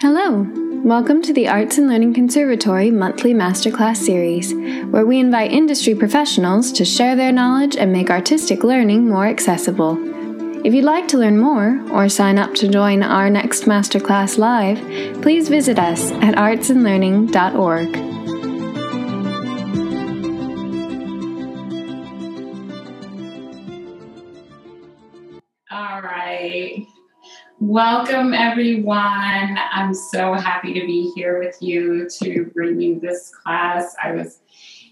Hello! Welcome to the Arts and Learning Conservatory monthly masterclass series, where we invite industry professionals to share their knowledge and make artistic learning more accessible. If you'd like to learn more or sign up to join our next masterclass live, please visit us at artsandlearning.org. Welcome, everyone. I'm so happy to be here with you to bring you this class. I was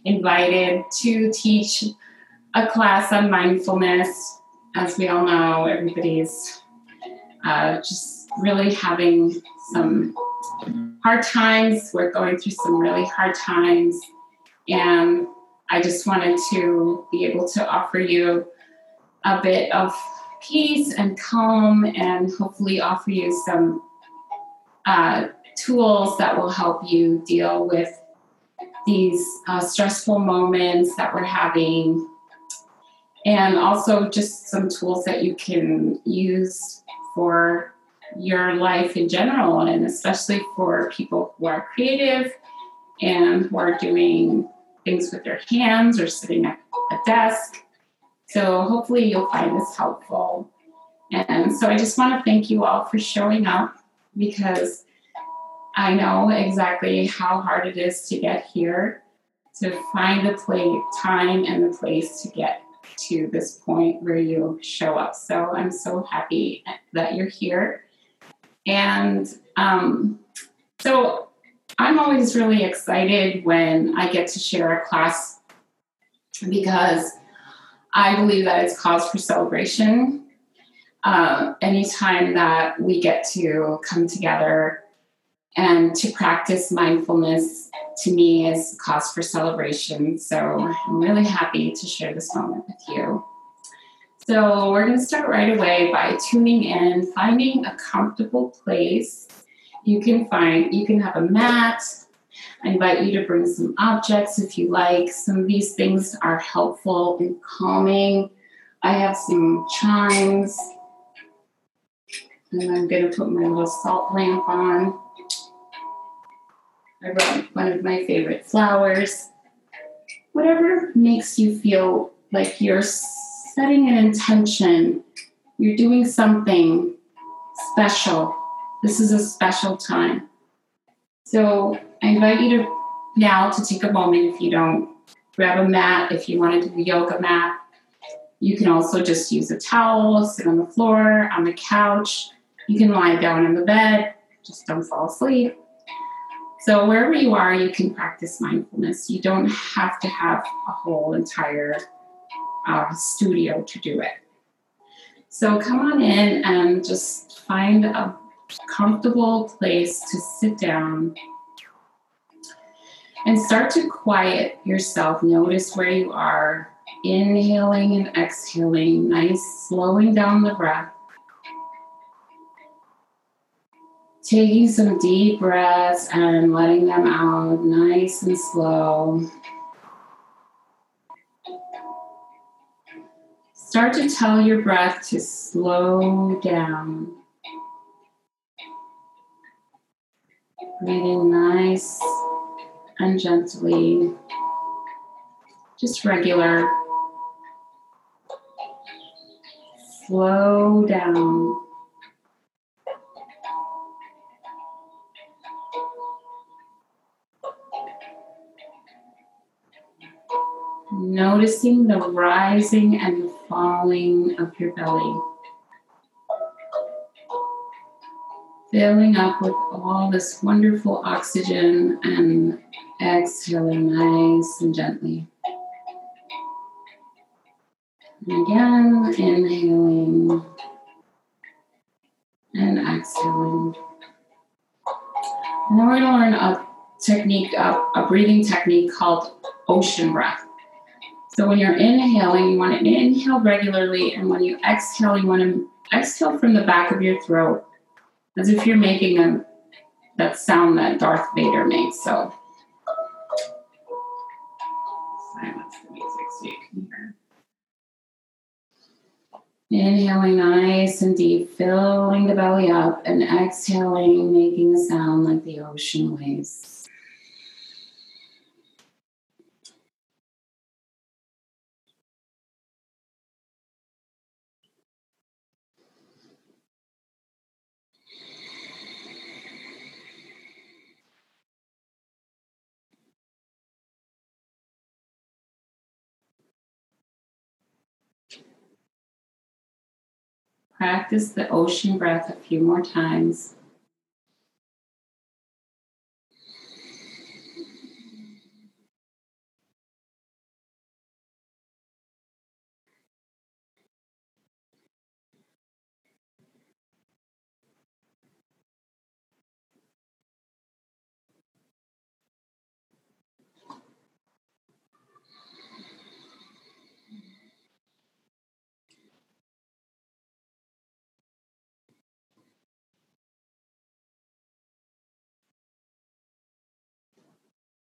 invited to teach a class on mindfulness. As we all know, everybody's uh, just really having some hard times. We're going through some really hard times. And I just wanted to be able to offer you a bit of peace and calm and hopefully offer you some uh, tools that will help you deal with these uh, stressful moments that we're having. And also just some tools that you can use for your life in general and especially for people who are creative and who are doing things with their hands or sitting at a desk so hopefully you'll find this helpful. And so I just want to thank you all for showing up because I know exactly how hard it is to get here, to find the play, time and the place to get to this point where you show up. So I'm so happy that you're here. And um, so I'm always really excited when I get to share a class because I believe that it's cause for celebration. Uh, anytime that we get to come together and to practice mindfulness, to me, is cause for celebration. So I'm really happy to share this moment with you. So we're going to start right away by tuning in, finding a comfortable place. You can find, you can have a mat, I invite you to bring some objects if you like. Some of these things are helpful and calming. I have some chimes, and I'm going to put my little salt lamp on. I brought one of my favorite flowers. Whatever makes you feel like you're setting an intention, you're doing something special. This is a special time. So I invite you to now to take a moment if you don't grab a mat, if you want to do a yoga mat. You can also just use a towel, sit on the floor, on the couch. You can lie down in the bed, just don't fall asleep. So, wherever you are, you can practice mindfulness. You don't have to have a whole entire uh, studio to do it. So, come on in and just find a comfortable place to sit down and start to quiet yourself. Notice where you are, inhaling and exhaling, nice, slowing down the breath. Taking some deep breaths and letting them out nice and slow. Start to tell your breath to slow down. Breathing nice and gently, just regular. Slow down. Noticing the rising and falling of your belly. Filling up with all this wonderful oxygen and exhaling nice and gently. And again, inhaling and exhaling. And then we're going to learn a technique, a, a breathing technique called ocean breath. So when you're inhaling, you want to inhale regularly, and when you exhale, you want to exhale from the back of your throat as if you're making a that sound that Darth Vader makes. So silence the music so you can hear. Inhaling nice and deep, filling the belly up, and exhaling, making a sound like the ocean waves. Practice the ocean breath a few more times.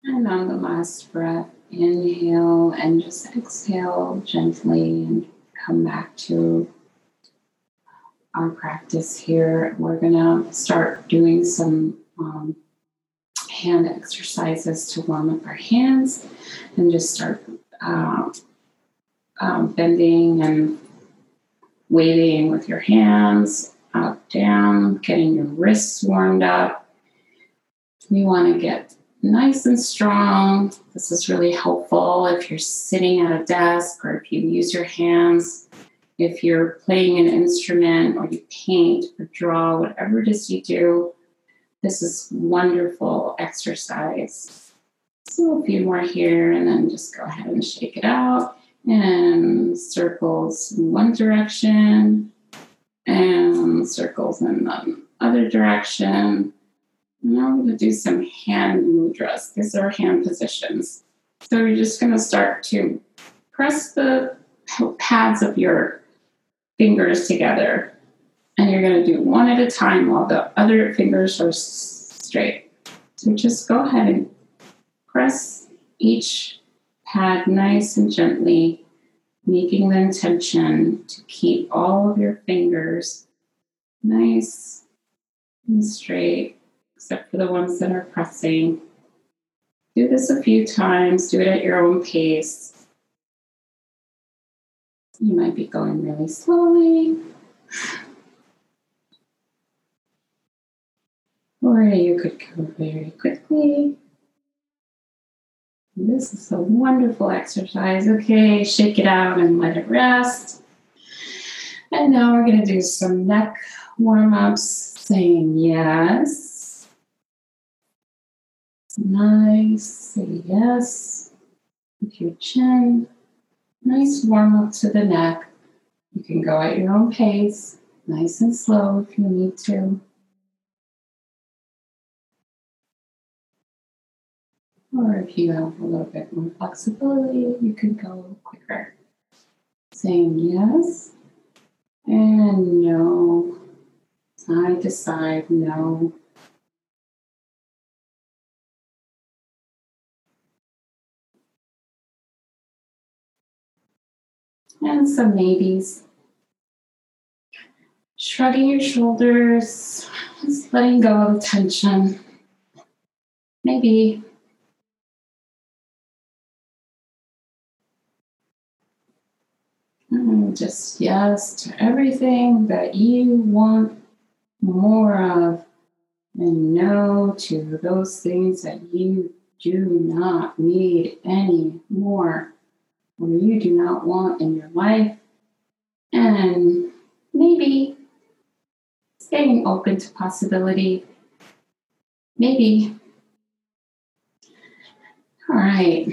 And on the last breath, inhale and just exhale gently and come back to our practice here. We're going to start doing some um, hand exercises to warm up our hands and just start uh, um, bending and waving with your hands up, down, getting your wrists warmed up. We want to get nice and strong. This is really helpful if you're sitting at a desk or if you use your hands, if you're playing an instrument or you paint or draw, whatever it is you do. This is wonderful exercise. So a few more here and then just go ahead and shake it out and circles in one direction and circles in the other direction now I'm going to do some hand mudras. These are hand positions. So you're just going to start to press the pads of your fingers together. And you're going to do one at a time while the other fingers are straight. So just go ahead and press each pad nice and gently, making the intention to keep all of your fingers nice and straight except for the ones that are pressing. Do this a few times, do it at your own pace. You might be going really slowly. Or you could go very quickly. This is a wonderful exercise. Okay, shake it out and let it rest. And now we're going to do some neck warm ups, saying yes Nice. Say yes with your chin. Nice warm up to the neck. You can go at your own pace, nice and slow if you need to. Or if you have a little bit more flexibility, you can go quicker. Saying yes and no, side to side, no. And some maybes. Shrugging your shoulders, just letting go of tension. Maybe. And just yes to everything that you want more of, and no to those things that you do not need any more or you do not want in your life, and maybe staying open to possibility. Maybe. All right.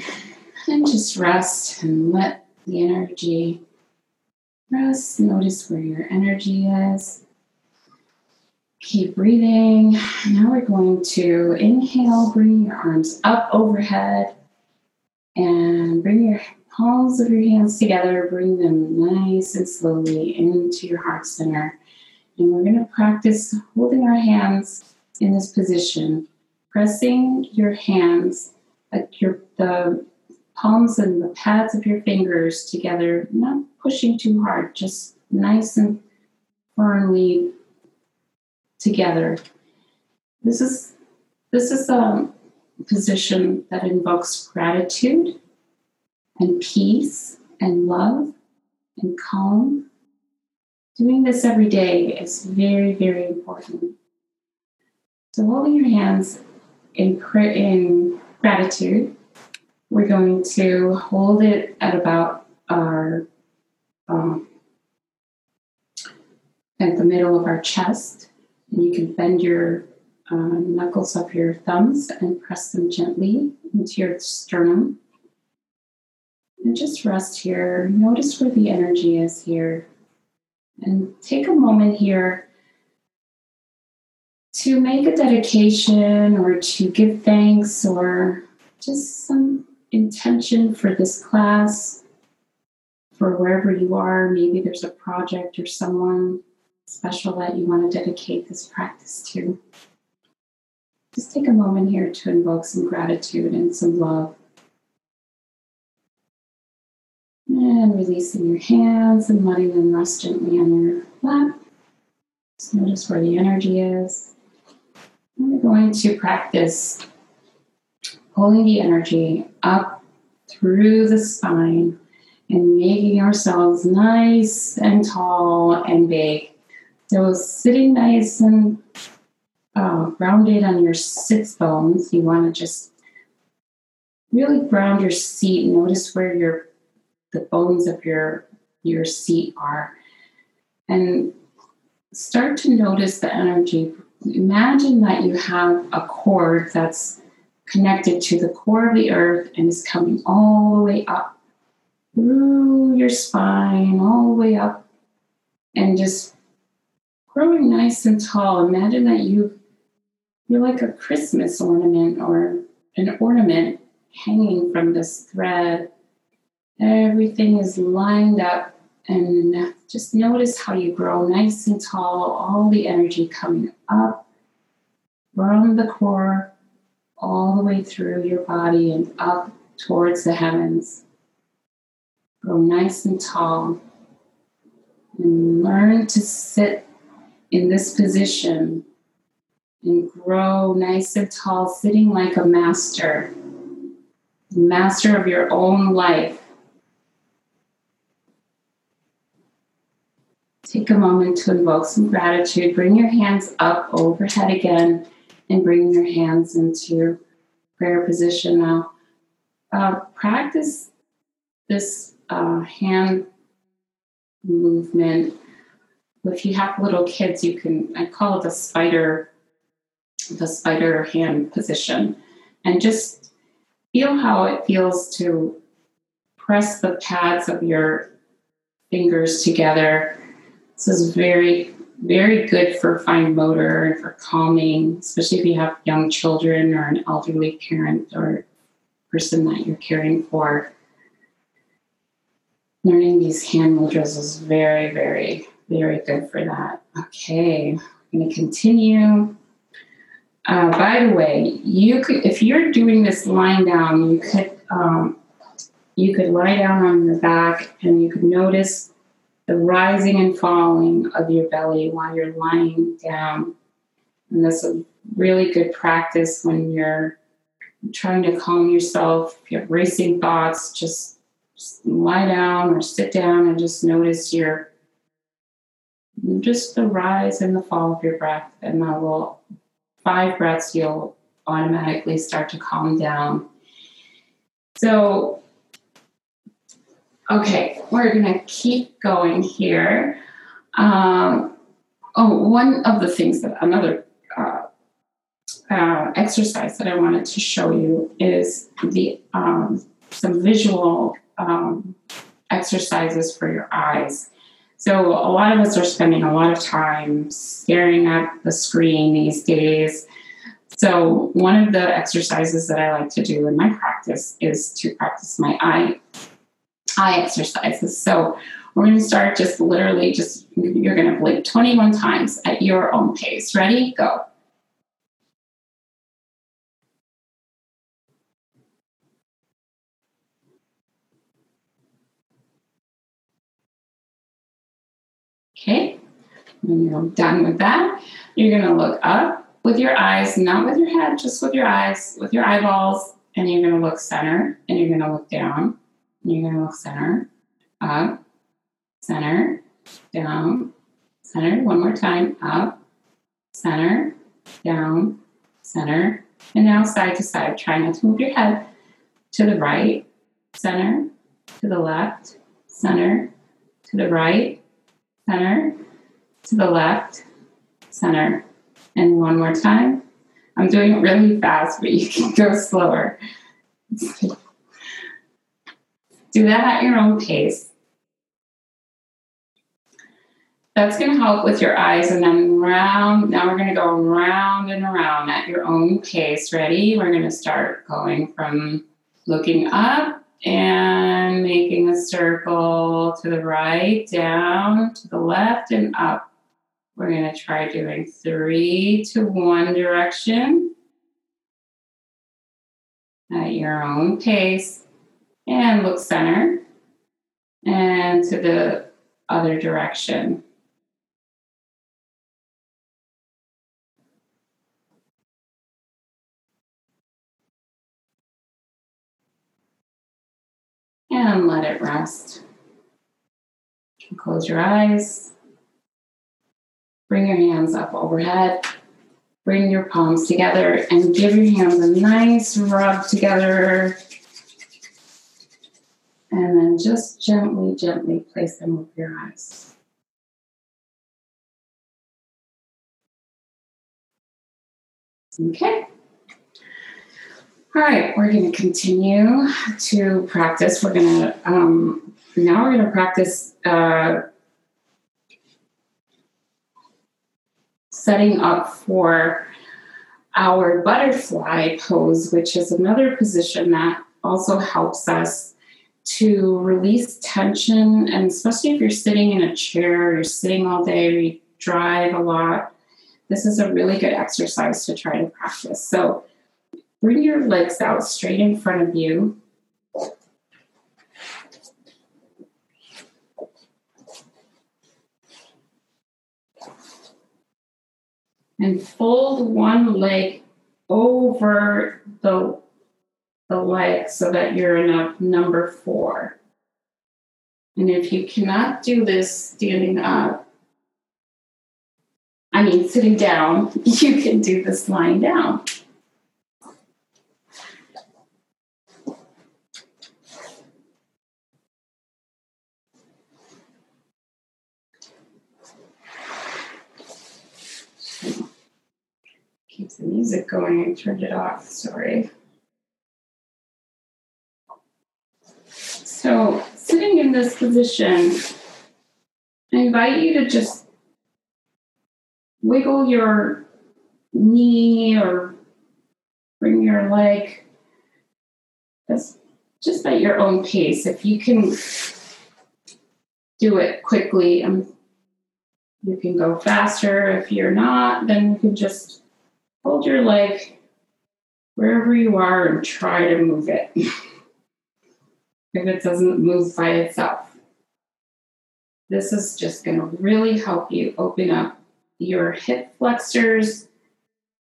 And just rest and let the energy rest. Notice where your energy is. Keep breathing. Now we're going to inhale, bring your arms up overhead, and bring your palms of your hands together, bring them nice and slowly into your heart center. And we're going to practice holding our hands in this position, pressing your hands, your the palms and the pads of your fingers together, not pushing too hard, just nice and firmly together. This is this is a position that invokes gratitude and peace and love and calm. Doing this every day is very, very important. So, holding your hands in, in gratitude, we're going to hold it at about our um, at the middle of our chest. And you can bend your uh, knuckles of your thumbs and press them gently into your sternum. And just rest here. Notice where the energy is here. And take a moment here to make a dedication or to give thanks or just some intention for this class, for wherever you are. Maybe there's a project or someone special that you want to dedicate this practice to. Just take a moment here to invoke some gratitude and some love. And releasing your hands and letting them rest gently on your lap. Just notice where the energy is. And we're going to practice pulling the energy up through the spine and making ourselves nice and tall and big. So, sitting nice and uh, grounded on your sits bones, you want to just really ground your seat. Notice where your the bones of your your seat are, and start to notice the energy. Imagine that you have a cord that's connected to the core of the earth and is coming all the way up through your spine, all the way up, and just growing nice and tall. Imagine that you you're like a Christmas ornament or an ornament hanging from this thread. Everything is lined up, and just notice how you grow nice and tall, all the energy coming up from the core all the way through your body and up towards the heavens. Grow nice and tall and learn to sit in this position and grow nice and tall, sitting like a master, master of your own life. Take a moment to invoke some gratitude. Bring your hands up overhead again and bring your hands into prayer position now. Uh, practice this uh, hand movement. If you have little kids, you can, I call it the spider the spider hand position and just feel how it feels to press the pads of your fingers together. This is very, very good for fine motor and for calming, especially if you have young children or an elderly parent or person that you're caring for. Learning these hand mudras is very, very, very good for that. Okay, I'm going to continue. Uh, by the way, you could, if you're doing this lying down, you could, um, you could lie down on your back and you could notice the rising and falling of your belly while you're lying down. And that's a really good practice when you're trying to calm yourself. If you have racing thoughts, just, just lie down or sit down and just notice your just the rise and the fall of your breath, and that will five breaths, you'll automatically start to calm down. So, okay, we're going to keep going here. Um, oh, one of the things that another uh, uh, exercise that I wanted to show you is the um, some visual um, exercises for your eyes. So a lot of us are spending a lot of time staring at the screen these days. So one of the exercises that I like to do in my practice is to practice my eye eye exercises. So we're going to start just literally just you're going to blink 21 times at your own pace. Ready? Go. Okay, when you're done with that, you're going to look up with your eyes, not with your head, just with your eyes, with your eyeballs, and you're going to look center, and you're going to look down, you're going to look center, up, center, down, center. One more time, up, center, down, center, and now side to side. Try not to move your head to the right, center, to the left, center, to the right, center, to the left, center. And one more time. I'm doing it really fast, but you can go slower. Do that at your own pace. That's going to help with your eyes and then round. Now we're going to go round and around at your own pace. Ready? We're going to start going from looking up and making a circle to the right, down, to the left, and up. We're going to try doing three to one direction at your own pace. And look center and to the other direction. and let it rest. Close your eyes. Bring your hands up overhead. Bring your palms together and give your hands a nice rub together. And then just gently, gently place them over your eyes. Okay. All right, we're going to continue to practice. We're going to, um, now we're going to practice uh, setting up for our butterfly pose, which is another position that also helps us to release tension. And especially if you're sitting in a chair, you're sitting all day, you drive a lot, this is a really good exercise to try to practice. So, Bring your legs out straight in front of you. And fold one leg over the, the leg so that you're in a number four. And if you cannot do this standing up, I mean sitting down, you can do this lying down. keeps the music going. I turned it off. Sorry. So, sitting in this position, I invite you to just wiggle your knee or bring your leg just at your own pace. If you can do it quickly, um, you can go faster. If you're not, then you can just hold your leg wherever you are and try to move it if it doesn't move by itself. This is just going to really help you open up your hip flexors.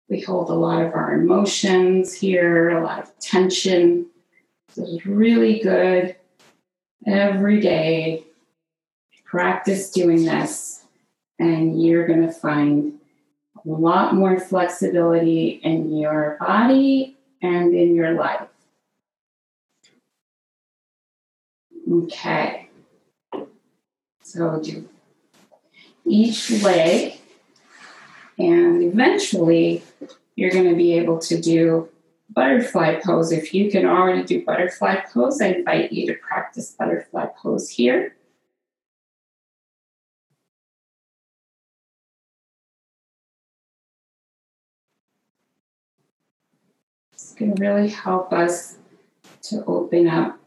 We hold a lot of our emotions here, a lot of tension. This is really good every day. Practice doing this, and you're going to find a lot more flexibility in your body and in your life. Okay. So do each leg, and eventually you're going to be able to do butterfly pose. If you can already do butterfly pose, I invite you to practice butterfly pose here. It's going to really help us to open up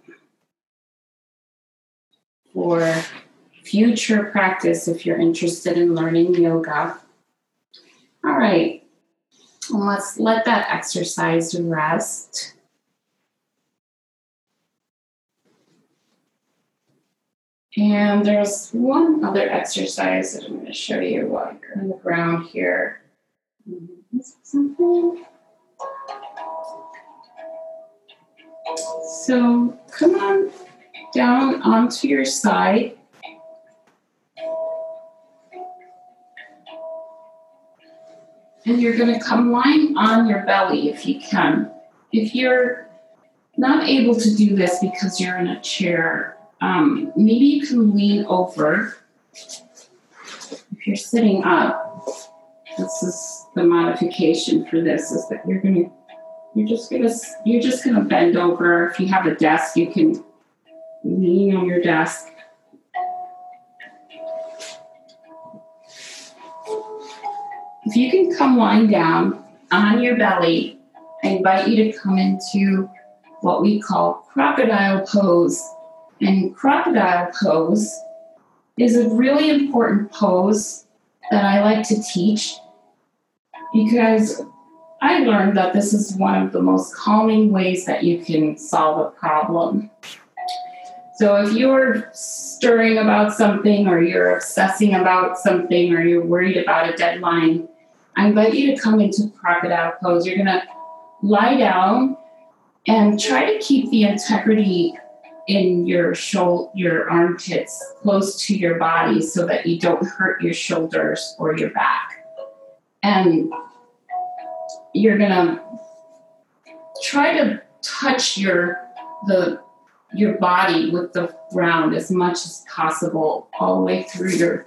for future practice if you're interested in learning yoga. All right, let's let that exercise rest. And there's one other exercise that I'm going to show you while you're on the ground here. Mm-hmm. Something. So come on down onto your side. And you're going to come lying on your belly if you can. If you're not able to do this because you're in a chair, um, maybe you can lean over. If you're sitting up, this is the modification for this is that you're going to you're just gonna you're just gonna bend over. If you have a desk, you can lean on your desk. If you can come lying down on your belly, I invite you to come into what we call crocodile pose. And crocodile pose is a really important pose that I like to teach because I learned that this is one of the most calming ways that you can solve a problem. So if you're stirring about something or you're obsessing about something or you're worried about a deadline, I invite you to come into crocodile pose. You're going to lie down and try to keep the integrity in your shoulder, your armpits close to your body so that you don't hurt your shoulders or your back. And you're gonna try to touch your the your body with the ground as much as possible all the way through your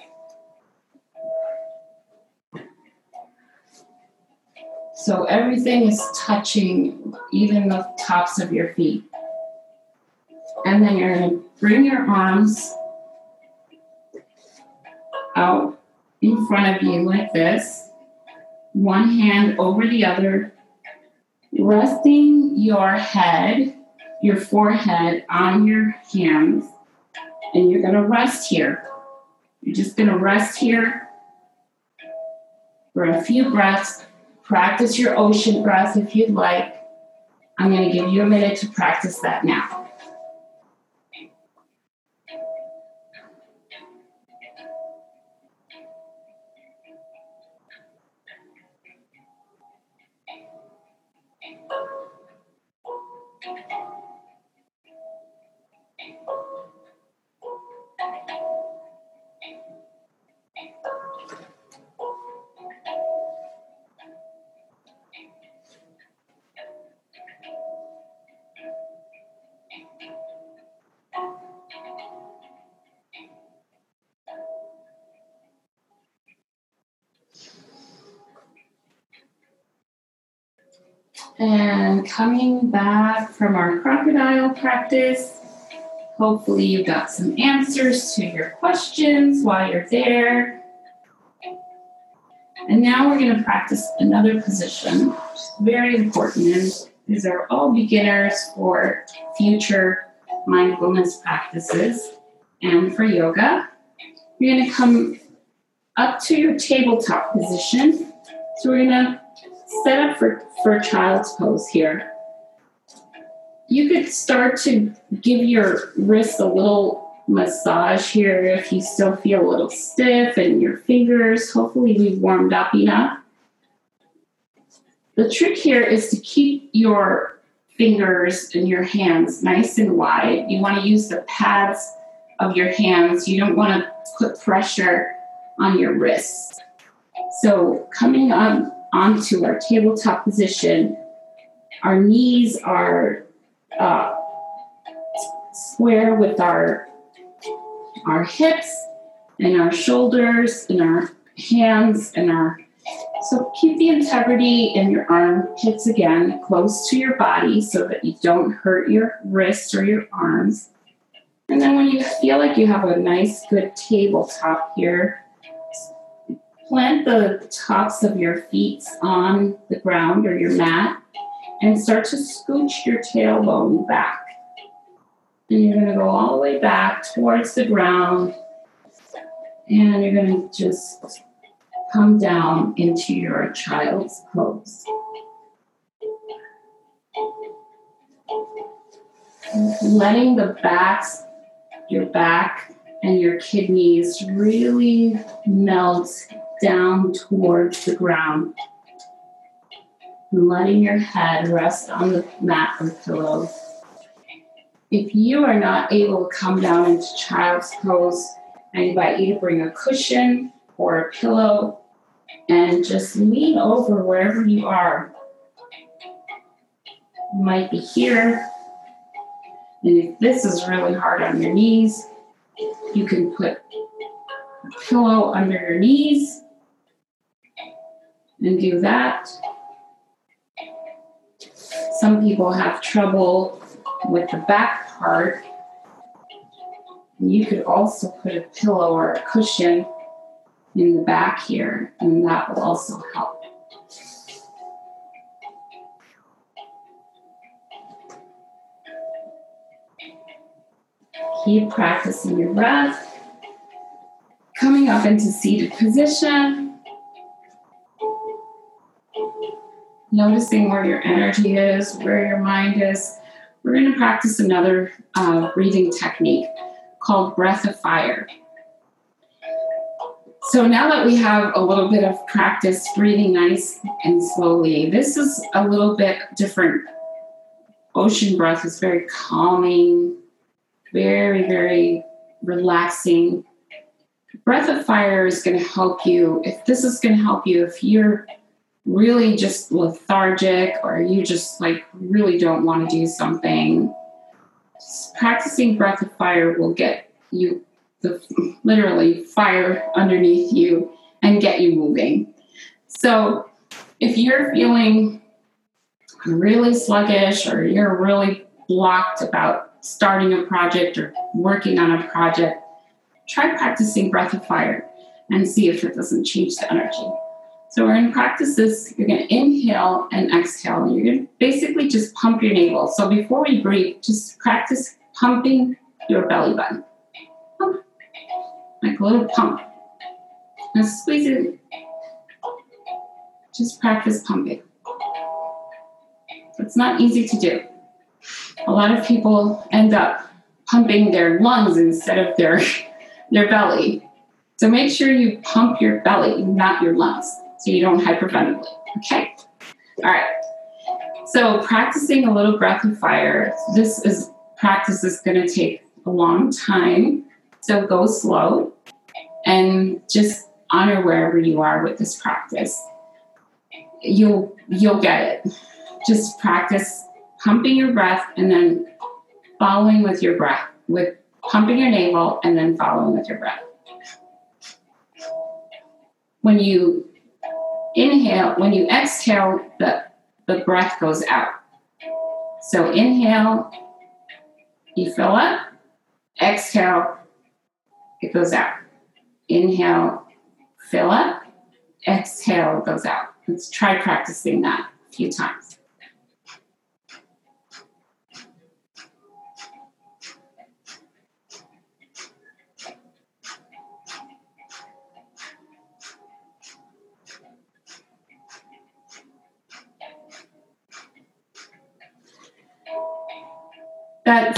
so everything is touching even the tops of your feet. And then you're going to bring your arms out in front of you like this. One hand over the other, resting your head, your forehead on your hands, and you're going to rest here. You're just going to rest here for a few breaths. Practice your ocean breath if you'd like. I'm going to give you a minute to practice that now. Coming back from our crocodile practice, hopefully you got some answers to your questions while you're there. And now we're going to practice another position, which is very important. And these are all beginners for future mindfulness practices and for yoga. You're going to come up to your tabletop position. So we're going to set up for, for child's pose here. You could start to give your wrist a little massage here if you still feel a little stiff and your fingers. Hopefully, we've warmed up enough. The trick here is to keep your fingers and your hands nice and wide. You want to use the pads of your hands. You don't want to put pressure on your wrists. So, coming up onto our tabletop position. Our knees are uh, square with our our hips and our shoulders and our hands and our so keep the integrity in your armpits again close to your body so that you don't hurt your wrists or your arms. And then when you feel like you have a nice good tabletop here, plant the tops of your feet on the ground or your mat and start to scooch your tailbone back. And you're going to go all the way back towards the ground. And you're going to just come down into your child's pose. Letting the backs, your back and your kidneys really melt down towards the ground. letting your head rest on the mat or pillow. If you are not able to come down into child's pose, I invite you to bring a cushion or a pillow and just lean over wherever you are. You might be here. And if this is really hard on your knees, you can put pillow under your knees and do that. Some people have trouble with the back part. You could also put a pillow or a cushion in the back here, and that will also help. Keep practicing your breath. Coming up into seated position. Noticing where your energy is, where your mind is. We're going to practice another uh, breathing technique called breath of fire. So now that we have a little bit of practice breathing nice and slowly, this is a little bit different. Ocean breath is very calming, very, very relaxing. Breath of fire is going to help you. If this is going to help you, if you're really just lethargic or you just like really don't want to do something, practicing breath of fire will get you the literally fire underneath you and get you moving. So if you're feeling really sluggish or you're really blocked about starting a project or working on a project, try practicing breath of fire and see if it doesn't change the energy. So we're going to practice this. You're going to inhale and exhale. And you're going to basically just pump your navel. So before we breathe, just practice pumping your belly button like a little pump. And squeeze it. Just practice pumping. It's not easy to do. A lot of people end up pumping their lungs instead of their their belly. So make sure you pump your belly, not your lungs, so you don't hyperventilate. Okay? All right. So practicing a little breath of fire. This is practice is going to take a long time. So go slow and just honor wherever you are with this practice. You'll you'll get it. Just practice pumping your breath and then following with your breath, with pumping your navel and then following with your breath. When you inhale, when you exhale, the, the breath goes out. So inhale, you fill up, exhale, it goes out. Inhale, fill up, exhale, goes out. Let's try practicing that a few times.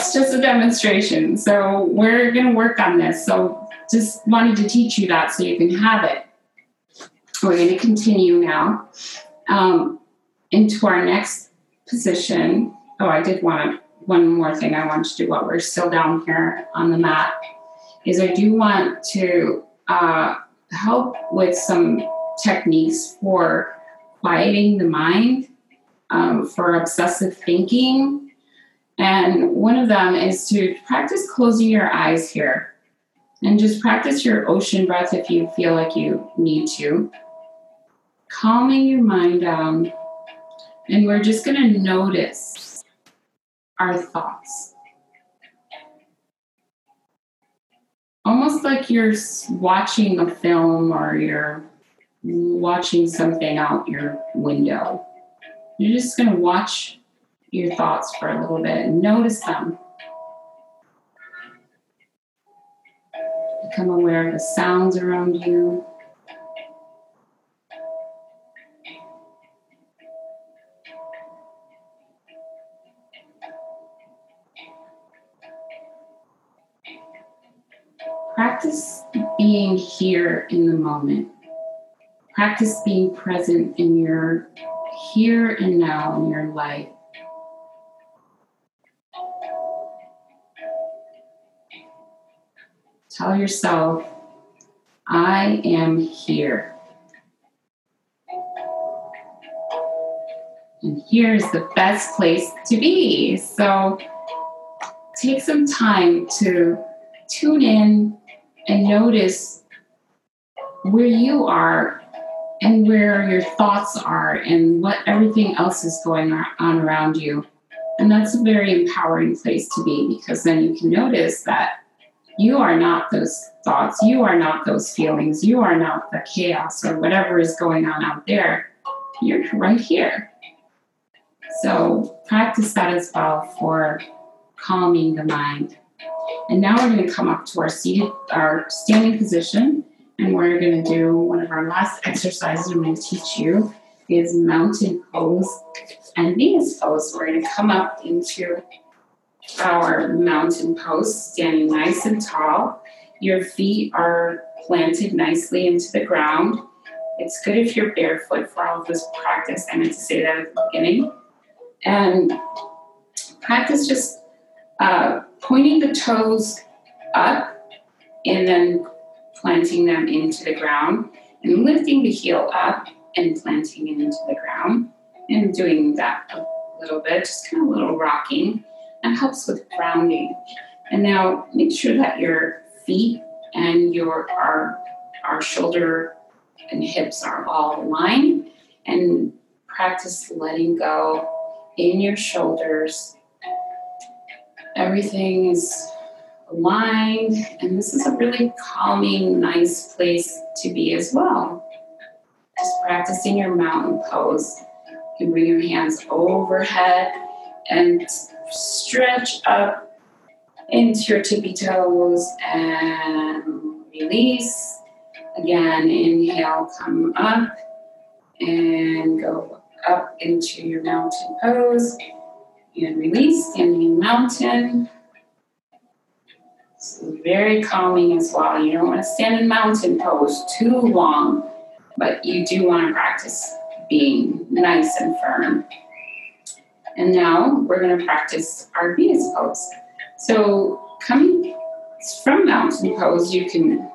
That's just a demonstration. So we're going to work on this. So just wanted to teach you that so you can have it. We're going to continue now um, into our next position. Oh, I did want one more thing I want to do while we're still down here on the mat is I do want to uh, help with some techniques for quieting the mind, um, for obsessive thinking. And one of them is to practice closing your eyes here. And just practice your ocean breath if you feel like you need to. Calming your mind down. And we're just going to notice our thoughts. Almost like you're watching a film or you're watching something out your window. You're just going to watch your thoughts for a little bit and notice them. Become aware of the sounds around you. practice being here in the moment. Practice being present in your here and now in your life. Tell yourself, I am here. And here is the best place to be. So take some time to tune in and notice where you are and where your thoughts are and what everything else is going on around you. And that's a very empowering place to be because then you can notice that you are not those thoughts, you are not those feelings, you are not the chaos or whatever is going on out there. You're right here. So practice that as well for calming the mind. And now we're going to come up to our seated, our standing position, and we're going to do one of our last exercises I'm going to teach you is mountain pose and Venus pose. We're going to come up into our mountain pose, standing nice and tall. Your feet are planted nicely into the ground. It's good if you're barefoot for all of this practice. I meant to say that at the beginning. And practice just uh, pointing the toes up and then planting them into the ground and lifting the heel up and planting it into the ground and doing that a little bit, just kind of a little rocking. Helps with grounding. And now make sure that your feet and your our, our shoulder and hips are all aligned and practice letting go in your shoulders. Everything is aligned, and this is a really calming, nice place to be as well. Just practicing your mountain pose. You can bring your hands overhead and stretch up into your tippy toes and release. Again, inhale, come up and go up into your mountain pose and release, standing in mountain. So very calming as well. You don't want to stand in mountain pose too long, but you do want to practice being nice and firm. And now we're going to practice our Venus pose. So coming from mountain pose, you can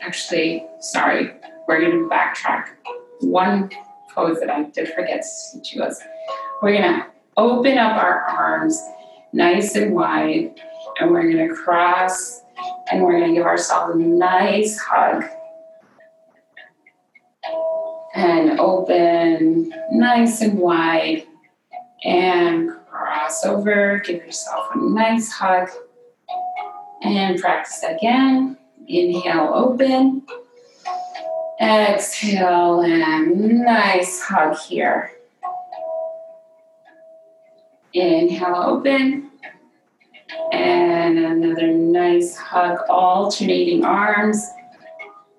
actually, sorry, we're going to backtrack one pose that I did forget to teach you was we're going to open up our arms nice and wide, and we're going to cross, and we're going to give ourselves a nice hug. And open nice and wide, and cross over. Give yourself a nice hug, and practice again. Inhale, open. Exhale, and nice hug here. Inhale, open. And another nice hug, alternating arms.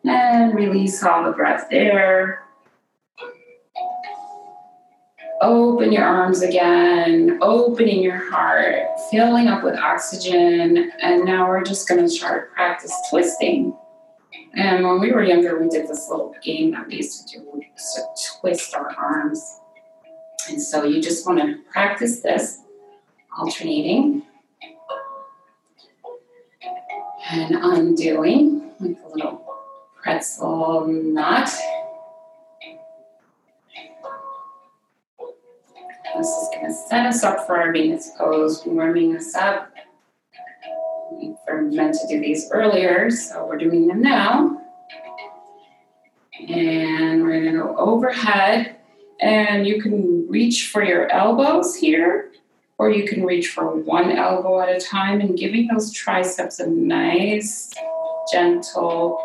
And release all the breath there. Open your arms again, opening your heart, filling up with oxygen. And now we're just going to start practice twisting. And when we were younger, we did this little game that we used to do We used to twist our arms. And so you just want to practice this, alternating and undoing like a little pretzel knot. This is going to set us up for our Venus pose, warming us up. We were meant to do these earlier, so we're doing them now. And we're going to go overhead and you can reach for your elbows here, or you can reach for one elbow at a time and giving those triceps a nice, gentle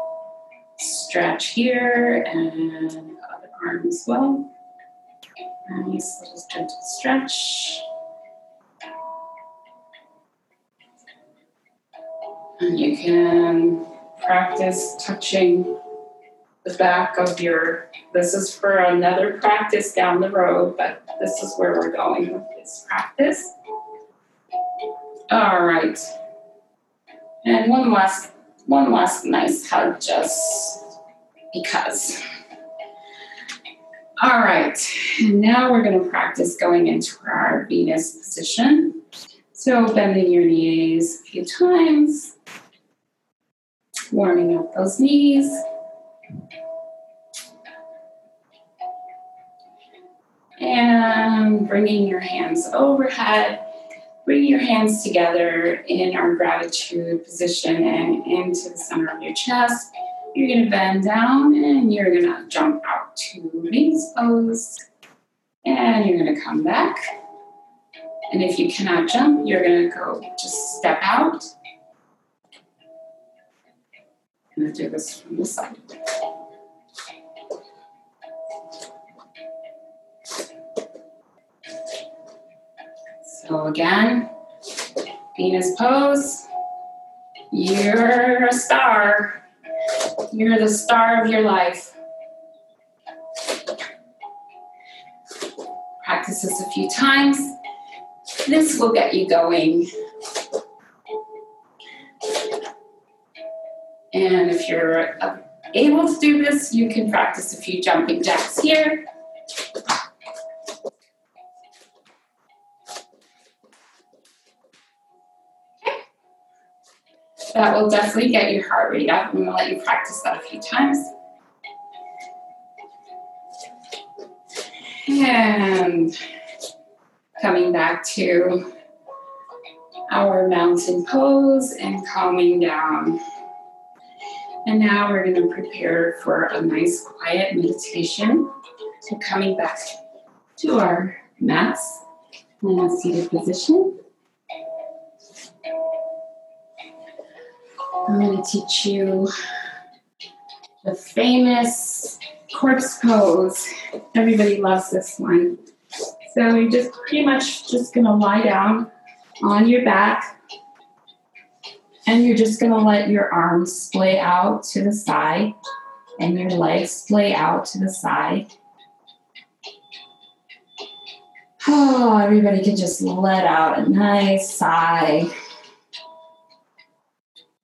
stretch here and other arm as well. Nice little gentle stretch. And you can practice touching the back of your this is for another practice down the road but this is where we're going with this practice all right And one last, one last nice hug just because. All right, now we're going to practice going into our Venus position. So bending your knees a few times, warming up those knees. And bringing your hands overhead. Bring your hands together in our gratitude position and into the center of your chest. You're going to bend down and you're going to jump out to Venus pose. And you're going to come back. And if you cannot jump, you're going to go just step out. Going to do this from the side. So again, Venus pose. You're a star. You're the star of your life. Practice this a few times. This will get you going. And if you're able to do this, you can practice a few jumping jacks here. That will definitely get your heart rate up. I'm going to let you practice that a few times. And coming back to our mountain pose and calming down. And now we're going to prepare for a nice quiet meditation. So coming back to our mats in a seated position. I'm going to teach you the famous corpse pose. Everybody loves this one. So you're just pretty much just going to lie down on your back and you're just going to let your arms splay out to the side and your legs splay out to the side. Oh, everybody can just let out a nice sigh.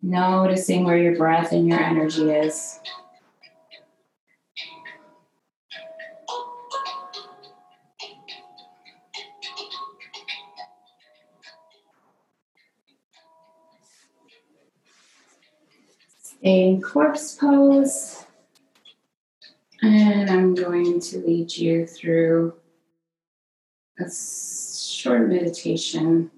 Noticing where your breath and your energy is. A corpse pose. And I'm going to lead you through a short meditation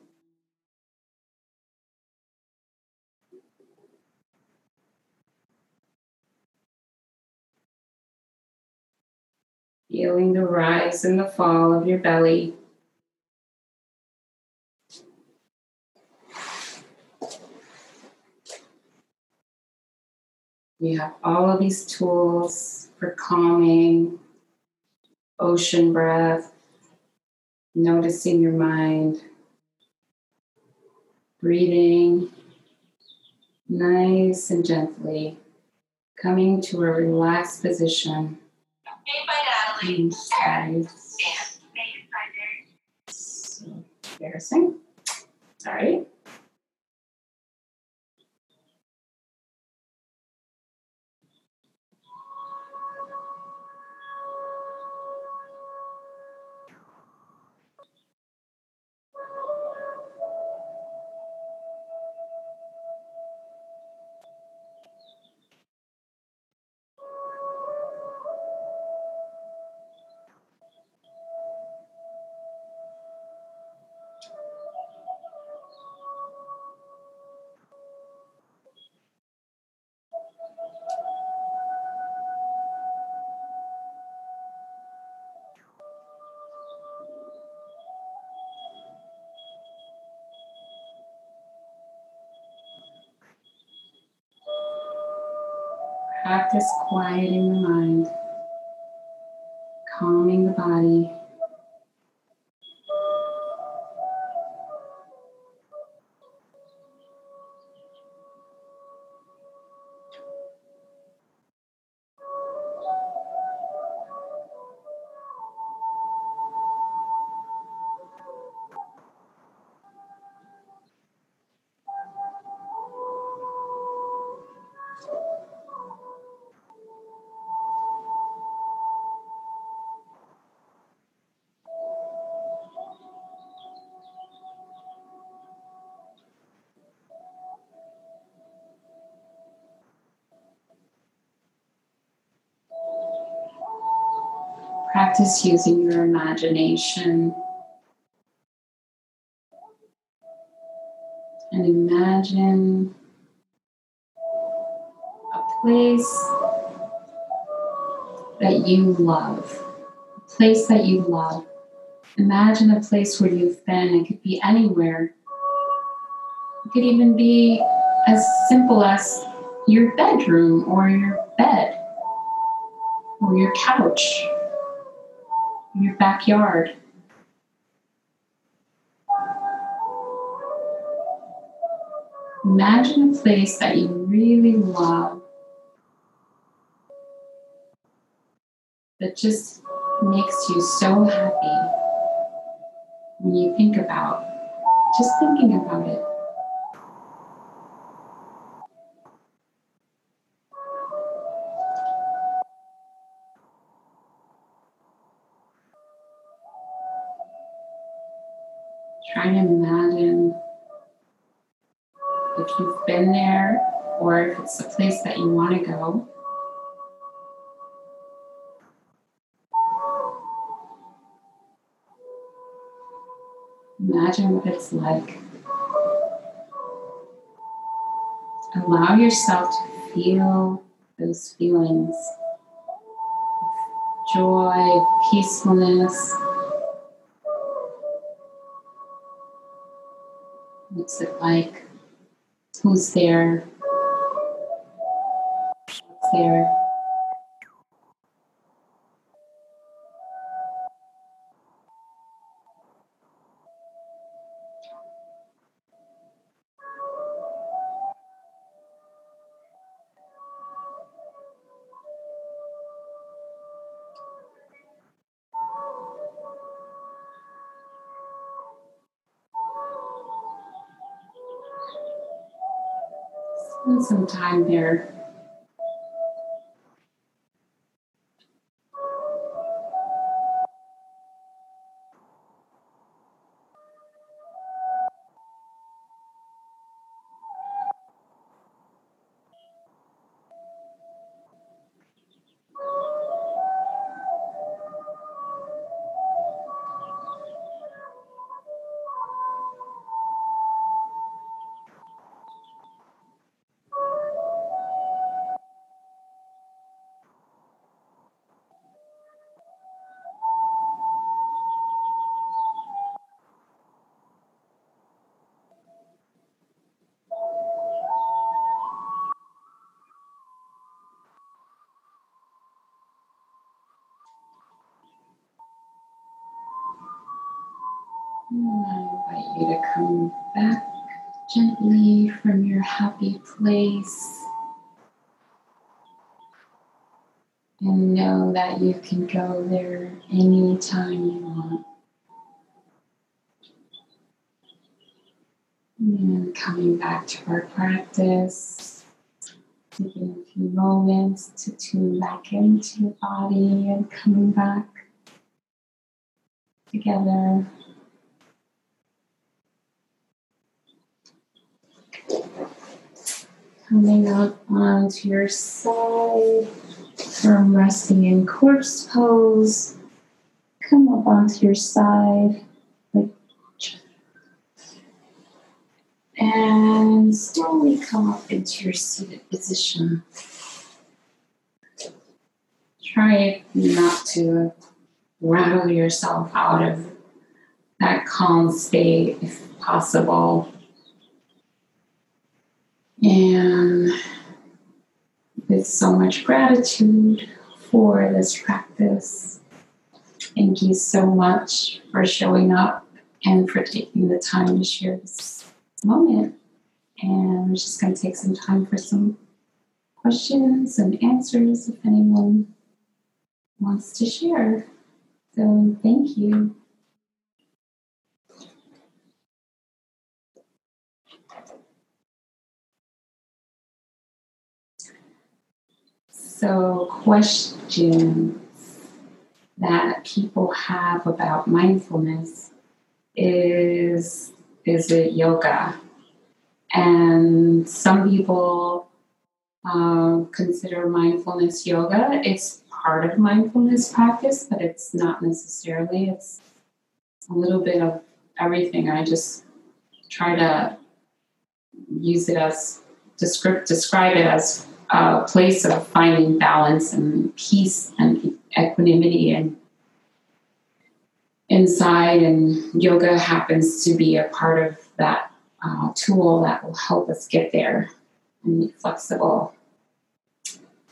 feeling the rise and the fall of your belly. You have all of these tools for calming, ocean breath, noticing your mind, breathing nice and gently, coming to a relaxed position. Okay. So embarrassing. Sorry. Practice quieting the mind, practice using your imagination and imagine a place that you love, a place that you love. Imagine a place where you've been. It could be anywhere. It could even be as simple as your bedroom or your bed or your couch, backyard. Imagine a place that you really love that just makes you so happy when you think about just thinking about it. It's a place that you want to go. Imagine what it's like. Allow yourself to feel those feelings of joy, peacefulness. What's it like? Who's there? There? Spend some time there. And I invite you to come back gently from your happy place. And know that you can go there anytime you want. And coming back to our practice, taking a few moments to tune back into your body and coming back together. Coming up onto your side from resting in corpse pose. Come up onto your side and slowly come up into your seated position. Try not to rattle yourself out of that calm state if possible. And with so much gratitude for this practice, thank you so much for showing up and for taking the time to share this moment. And we're just going to take some time for some questions and answers if anyone wants to share. So, thank you. So, questions that people have about mindfulness is is it yoga? And some people um, consider mindfulness yoga. It's part of mindfulness practice, but it's not necessarily. It's a little bit of everything. I just try to use it as describe, describe it as a place of finding balance and peace and equanimity. And inside and yoga happens to be a part of that uh, tool that will help us get there and be flexible.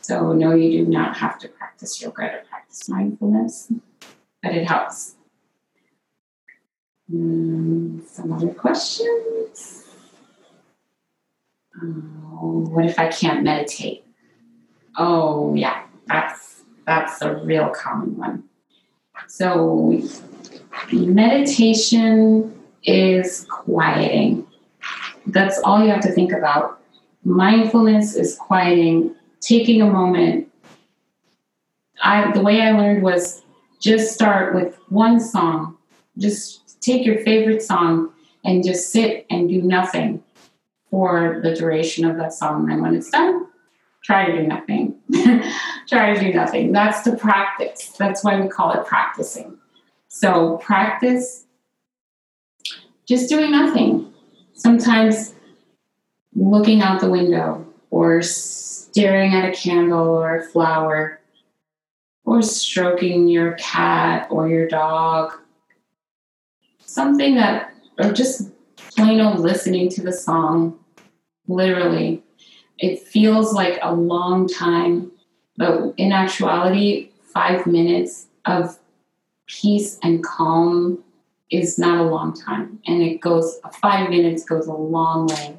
So no you do not have to practice yoga to practice mindfulness but it helps. Mm, some other questions Oh, what if I can't meditate? Oh, yeah, that's that's a real common one. So, meditation is quieting. That's all you have to think about. Mindfulness is quieting, taking a moment. I the way I learned was just start with one song. Just take your favorite song and just sit and do nothing for the duration of that song. And when it's done, try to do nothing. try to do nothing. That's the practice. That's why we call it practicing. So practice just doing nothing. Sometimes looking out the window or staring at a candle or a flower or stroking your cat or your dog. Something that, or just plain old listening to the song, literally. It feels like a long time, but in actuality, five minutes of peace and calm is not a long time. And it goes, five minutes goes a long way.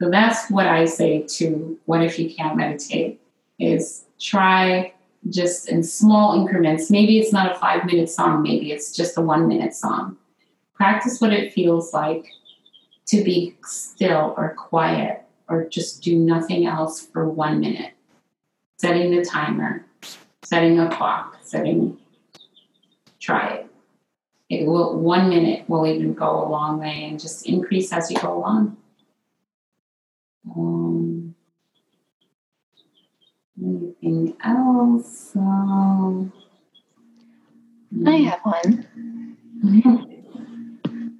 So that's what I say to what if you can't meditate is try just in small increments. Maybe it's not a five minute song, maybe it's just a one minute song. Practice what it feels like to be still or quiet or just do nothing else for one minute. Setting the timer, setting a clock, setting, try it. It will, one minute will even go a long way and just increase as you go along. Um, anything else? Um, I have one.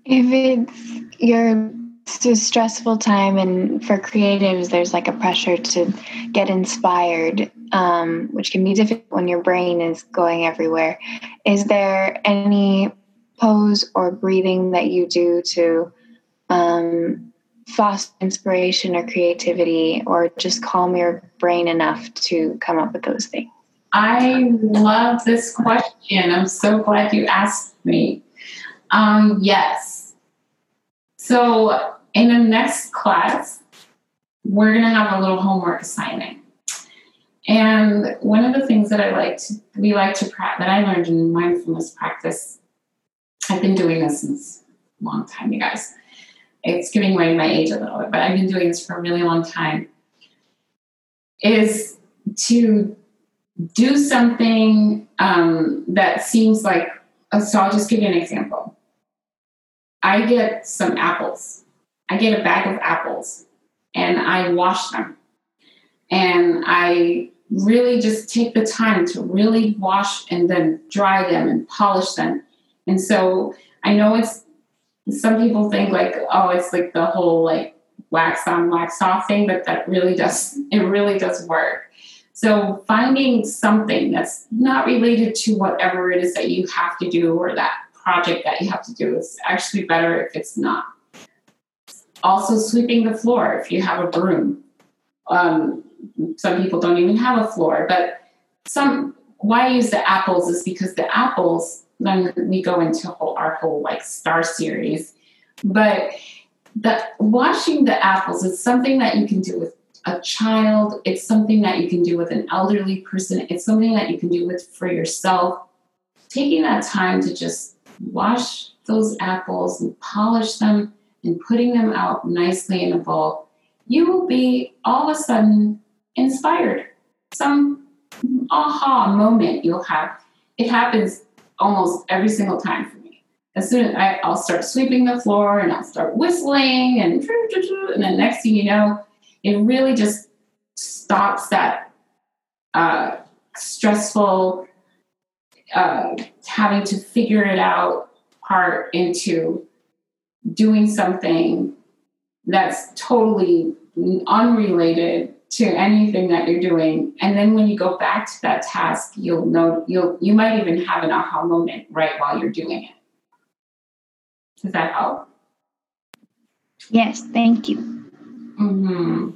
if it's your it's a stressful time and for creatives there's like a pressure to get inspired um, which can be difficult when your brain is going everywhere. Is there any pose or breathing that you do to um, foster inspiration or creativity or just calm your brain enough to come up with those things? I love this question. I'm so glad you asked me. Um, yes so in the next class, we're going to have a little homework assignment. And one of the things that I like to, we like to practice, that I learned in mindfulness practice, I've been doing this since a long time, you guys. It's giving away my age a little bit, but I've been doing this for a really long time. Is to do something um, that seems like, so I'll just give you an example. I get some apples I get a bag of apples and I wash them. And I really just take the time to really wash and then dry them and polish them. And so I know it's some people think like, oh, it's like the whole like wax on, wax off thing, but that really does it really does work. So finding something that's not related to whatever it is that you have to do or that project that you have to do is actually better if it's not. Also, sweeping the floor if you have a broom. Um, some people don't even have a floor, but some. Why I use the apples is because the apples. Then we go into whole, our whole like star series, but the washing the apples is something that you can do with a child. It's something that you can do with an elderly person. It's something that you can do with for yourself. Taking that time to just wash those apples and polish them and putting them out nicely in a bowl, you will be all of a sudden inspired. Some aha moment you'll have. It happens almost every single time for me. As soon as I, will start sweeping the floor and I'll start whistling and and then next thing you know, it really just stops that uh, stressful, uh, having to figure it out part into doing something that's totally unrelated to anything that you're doing. And then when you go back to that task you'll know you'll you might even have an aha moment right while you're doing it. Does that help? Yes thank you. Mm-hmm.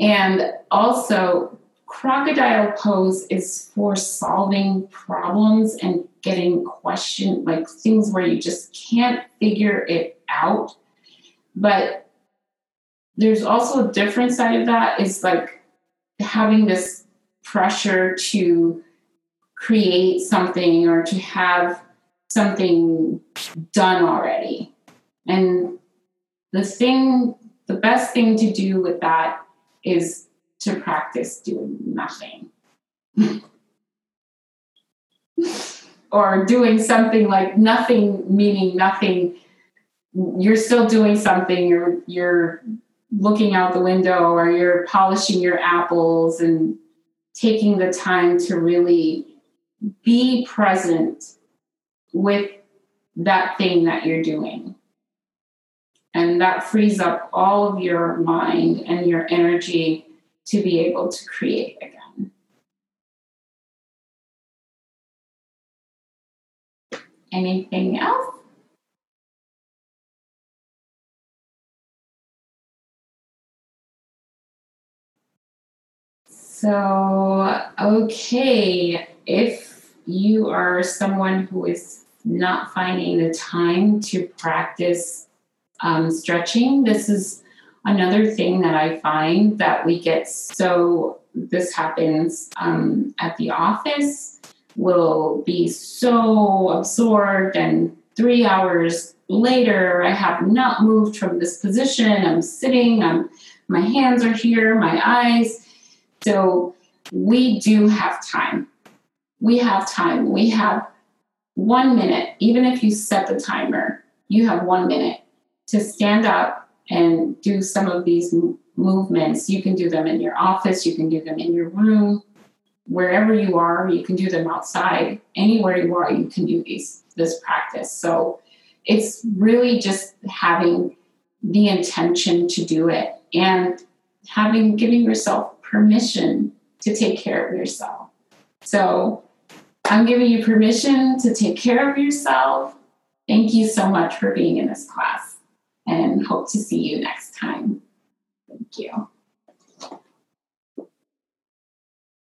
and also crocodile pose is for solving problems and getting questioned like things where you just can't figure it out but there's also a different side of that is like having this pressure to create something or to have something done already. And the thing, the best thing to do with that is to practice doing nothing. or doing something like nothing, meaning nothing. You're still doing something, you're, you're looking out the window or you're polishing your apples and taking the time to really be present with that thing that you're doing. And that frees up all of your mind and your energy to be able to create again. Anything else? So, okay, if you are someone who is not finding the time to practice um, stretching, this is another thing that I find that we get so this happens um, at the office. We'll be so absorbed, and three hours later, I have not moved from this position. I'm sitting, I'm, my hands are here, my eyes so we do have time. We have time. We have one minute, even if you set the timer, you have one minute to stand up and do some of these movements. You can do them in your office, you can do them in your room, wherever you are, you can do them outside. Anywhere you are, you can do these this practice. So it's really just having the intention to do it and having giving yourself permission to take care of yourself. So I'm giving you permission to take care of yourself. Thank you so much for being in this class and hope to see you next time. Thank you.